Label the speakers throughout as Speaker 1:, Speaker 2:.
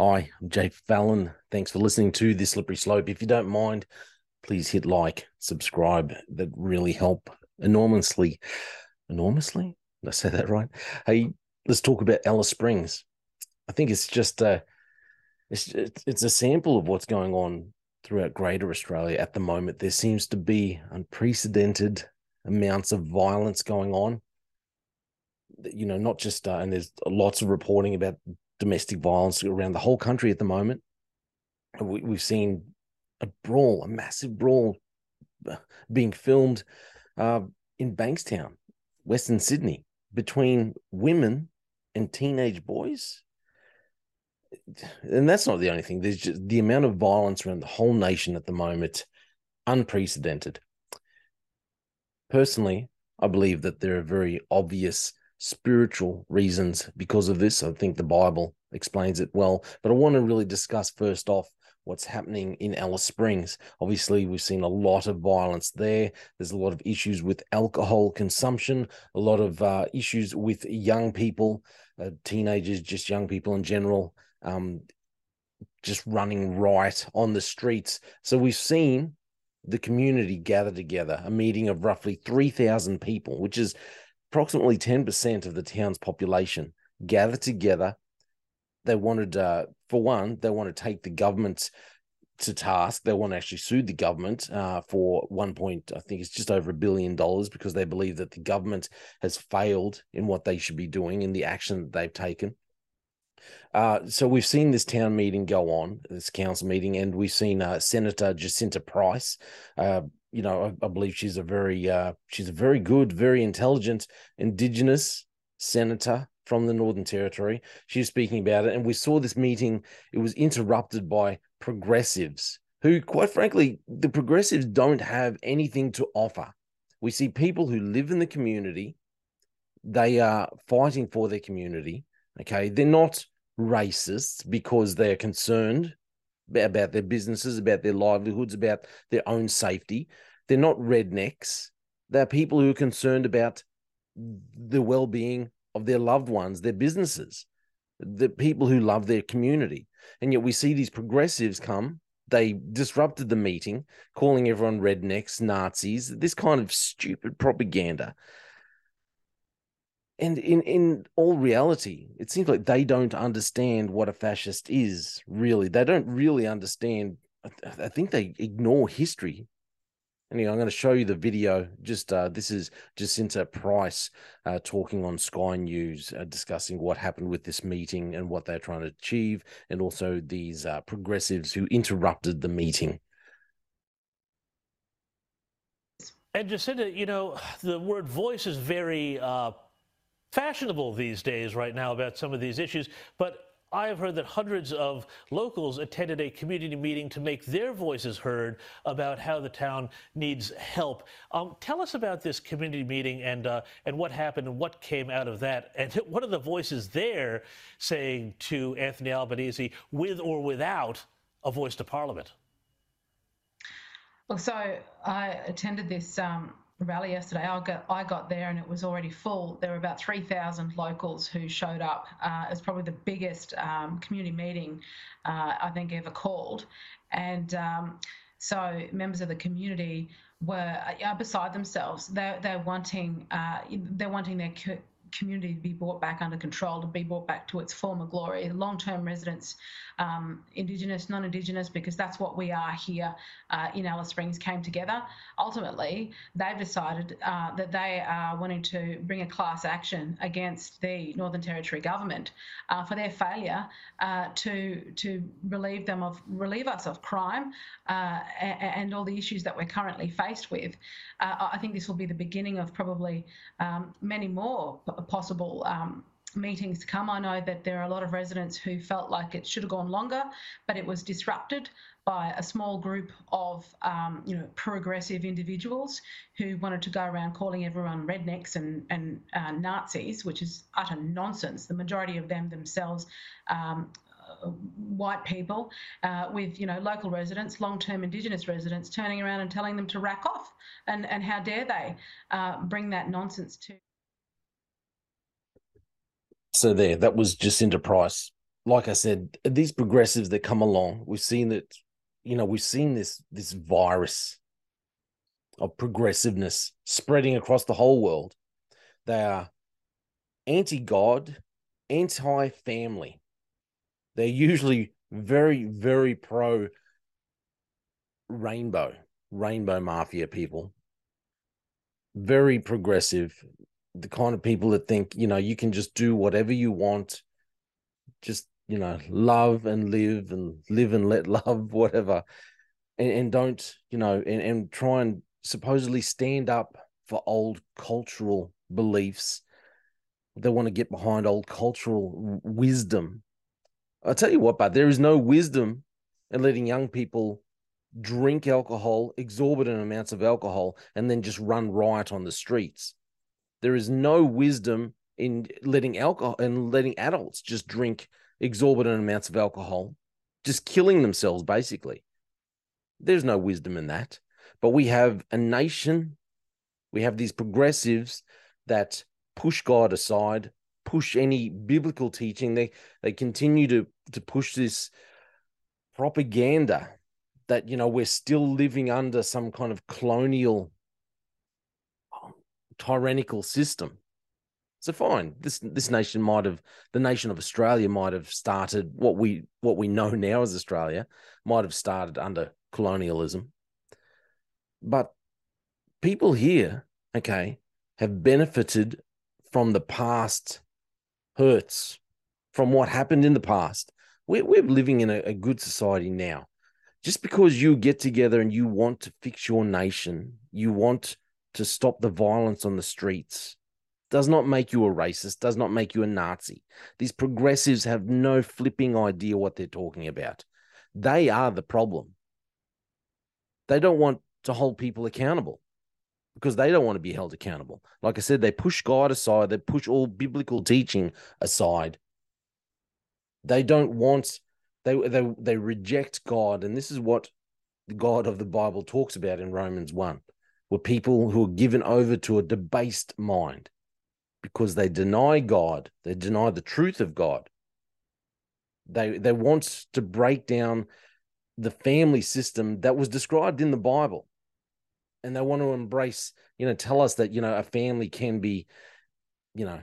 Speaker 1: Hi, I'm Jay Fallon. Thanks for listening to The Slippery Slope. If you don't mind, please hit like, subscribe. That really help enormously. Enormously? Did I say that right? Hey, let's talk about Alice Springs. I think it's just a, it's, it's a sample of what's going on throughout Greater Australia at the moment. There seems to be unprecedented amounts of violence going on. You know, not just, uh, and there's lots of reporting about domestic violence around the whole country at the moment. We, have seen a brawl, a massive brawl uh, being filmed uh, in Bankstown, Western Sydney, between women and teenage boys. And that's not the only thing. There's just the amount of violence around the whole nation at the moment, unprecedented. Personally, I believe that there are very obvious spiritual reasons because of this. I think the Bible explains it well. But I want to really discuss first off what's happening in Alice Springs. Obviously, we've seen a lot of violence there. There's a lot of issues with alcohol consumption, a lot of uh, issues with young people, uh, teenagers, just young people in general, um, just running riot on the streets. So we've seen the community gather together, a meeting of roughly 3,000 people, which is approximately 10% of the town's population gather together. They wanted, uh, for one, they want to take the government to task. They want to actually sue the government uh, for one point, I think it's just over a billion dollars because they believe that the government has failed in what they should be doing in the action that they've taken. Uh, so we've seen this town meeting go on, this council meeting, and we've seen uh, Senator Jacinta Price uh, you know, I, I believe she's a very uh, she's a very good, very intelligent Indigenous senator from the Northern Territory. She was speaking about it, and we saw this meeting. It was interrupted by progressives who, quite frankly, the progressives don't have anything to offer. We see people who live in the community. They are fighting for their community. Okay, they're not racists because they're concerned about their businesses, about their livelihoods, about their own safety. They're not rednecks. They're people who are concerned about the well being of their loved ones, their businesses, the people who love their community. And yet we see these progressives come. They disrupted the meeting, calling everyone rednecks, Nazis, this kind of stupid propaganda and in in all reality it seems like they don't understand what a fascist is really. They don't really understand i think they ignore history. Anyway i'm going to show you the video. Just uh, this is jacinta price uh, talking on sky news uh, discussing what happened with this meeting and what they're trying to achieve and also these uh, progressives who interrupted the meeting.
Speaker 2: And Jacinta, you know, the word voice is very uh, fashionable these days right now about some of these issues, but I have heard that hundreds of locals attended a community meeting to make their voices heard about how the town needs help. Um, tell us about this community meeting and uh, and what happened and what came out of that. And what are the voices there saying to Anthony Albanese, with or without a voice to Parliament?
Speaker 3: Well, so I attended this um, rally yesterday. I got I got there and it was already full. There were about three thousand locals who showed up. Uh, was probably the biggest um, community meeting uh, I think ever called, and um, so members of the community were uh, beside themselves. They're they're wanting uh, they're wanting their community to be brought back under control, to be brought back to its former glory. Long term residents, um, Indigenous, non Indigenous, because that's what we are here uh, in Alice Springs, came together. Ultimately, they've decided uh, that they are wanting to bring a class action against the Northern Territory government uh, for their failure uh, to, to relieve them of relieve us of crime uh, and, and, all the issues that we're currently faced with. Uh, I think this will be the beginning of probably um, many more possible um, meetings to come. I know that there are a lot of residents who felt like it should have gone longer, but it was disrupted by a small group of um, you know progressive individuals who wanted to go around calling everyone rednecks and and uh, Nazis, which is utter nonsense. The majority of them themselves. Um, uh, white people uh, with you know local residents, long-term Indigenous residents, turning around and telling them to rack off, and and how dare they uh, bring that nonsense to
Speaker 1: so there, that was Jacinta Price like I said, these progressives that come along, we've seen that, you know, we've seen this this virus of progressiveness spreading across the whole world. They are anti-God, anti-family. They're usually very, very pro rainbow, rainbow mafia people. Very progressive. The kind of people that think, you know, you can just do whatever you want. Just, you know, love and live and live and let love, whatever. And, and don't, you know, and, and try and supposedly stand up for old cultural beliefs. They want to get behind old cultural wisdom. I'll tell you what, but there is no wisdom in letting young people drink alcohol, exorbitant amounts of alcohol, and then just run riot on the streets. There is no wisdom in letting alcohol and letting adults just drink exorbitant amounts of alcohol, just killing themselves, basically. There's no wisdom in that. But we have a nation, we have these progressives that push God aside, push any biblical teaching. They they continue to to push this propaganda that you know we're still living under some kind of colonial tyrannical system. So fine this this nation might have the nation of australia might have started what we what we know now as australia might have started under colonialism. But people here okay have benefited from the past hurts from what happened in the past. We're, we're living in a, a good society now. Just because you get together and you want to fix your nation, you want to stop the violence on the streets, does not make you a racist, does not make you a Nazi. These progressives have no flipping idea what they're talking about. They are the problem. They don't want to hold people accountable because they don't want to be held accountable. Like I said, they push God aside, they push all biblical teaching aside. They don't want they they they reject God, and this is what the God of the Bible talks about in Romans one, were people who are given over to a debased mind because they deny God, they deny the truth of God. They they want to break down the family system that was described in the Bible. And they want to embrace, you know, tell us that, you know, a family can be, you know,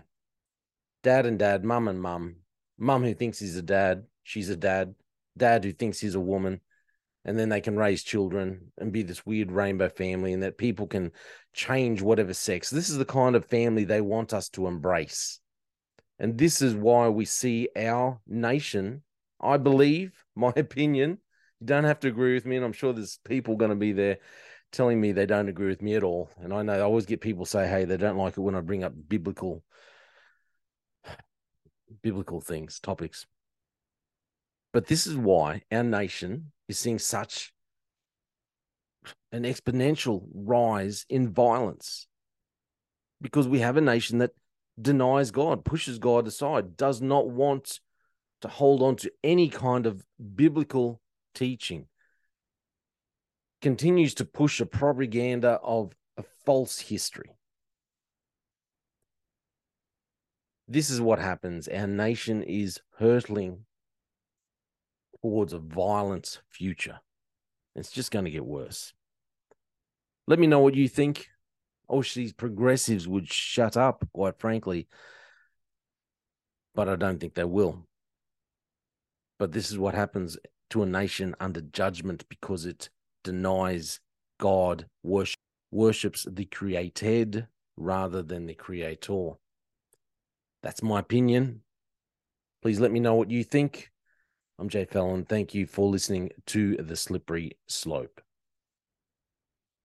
Speaker 1: dad and dad, mum and mum, mum who thinks he's a dad, she's a dad, dad who thinks he's a woman, and then they can raise children and be this weird rainbow family, and that people can change whatever sex. This is the kind of family they want us to embrace. And this is why we see our nation, I believe, my opinion. You don't have to agree with me, and I'm sure there's people going to be there telling me they don't agree with me at all. And I know I always get people say, hey, they don't like it when I bring up biblical biblical things, topics. But this is why our nation is seeing such an exponential rise in violence because we have a nation that denies God, pushes God aside, does not want to hold on to any kind of biblical teaching, continues to push a propaganda of a false history. This is what happens. Our nation is hurtling towards a violent future. It's just going to get worse. Let me know what you think. I wish these progressives would shut up, quite frankly. But I don't think they will. But this is what happens to a nation under judgment because it denies God, worship, worships the created rather than the creator. That's my opinion. Please let me know what you think. I'm Jay Fallon. Thank you for listening to The Slippery Slope.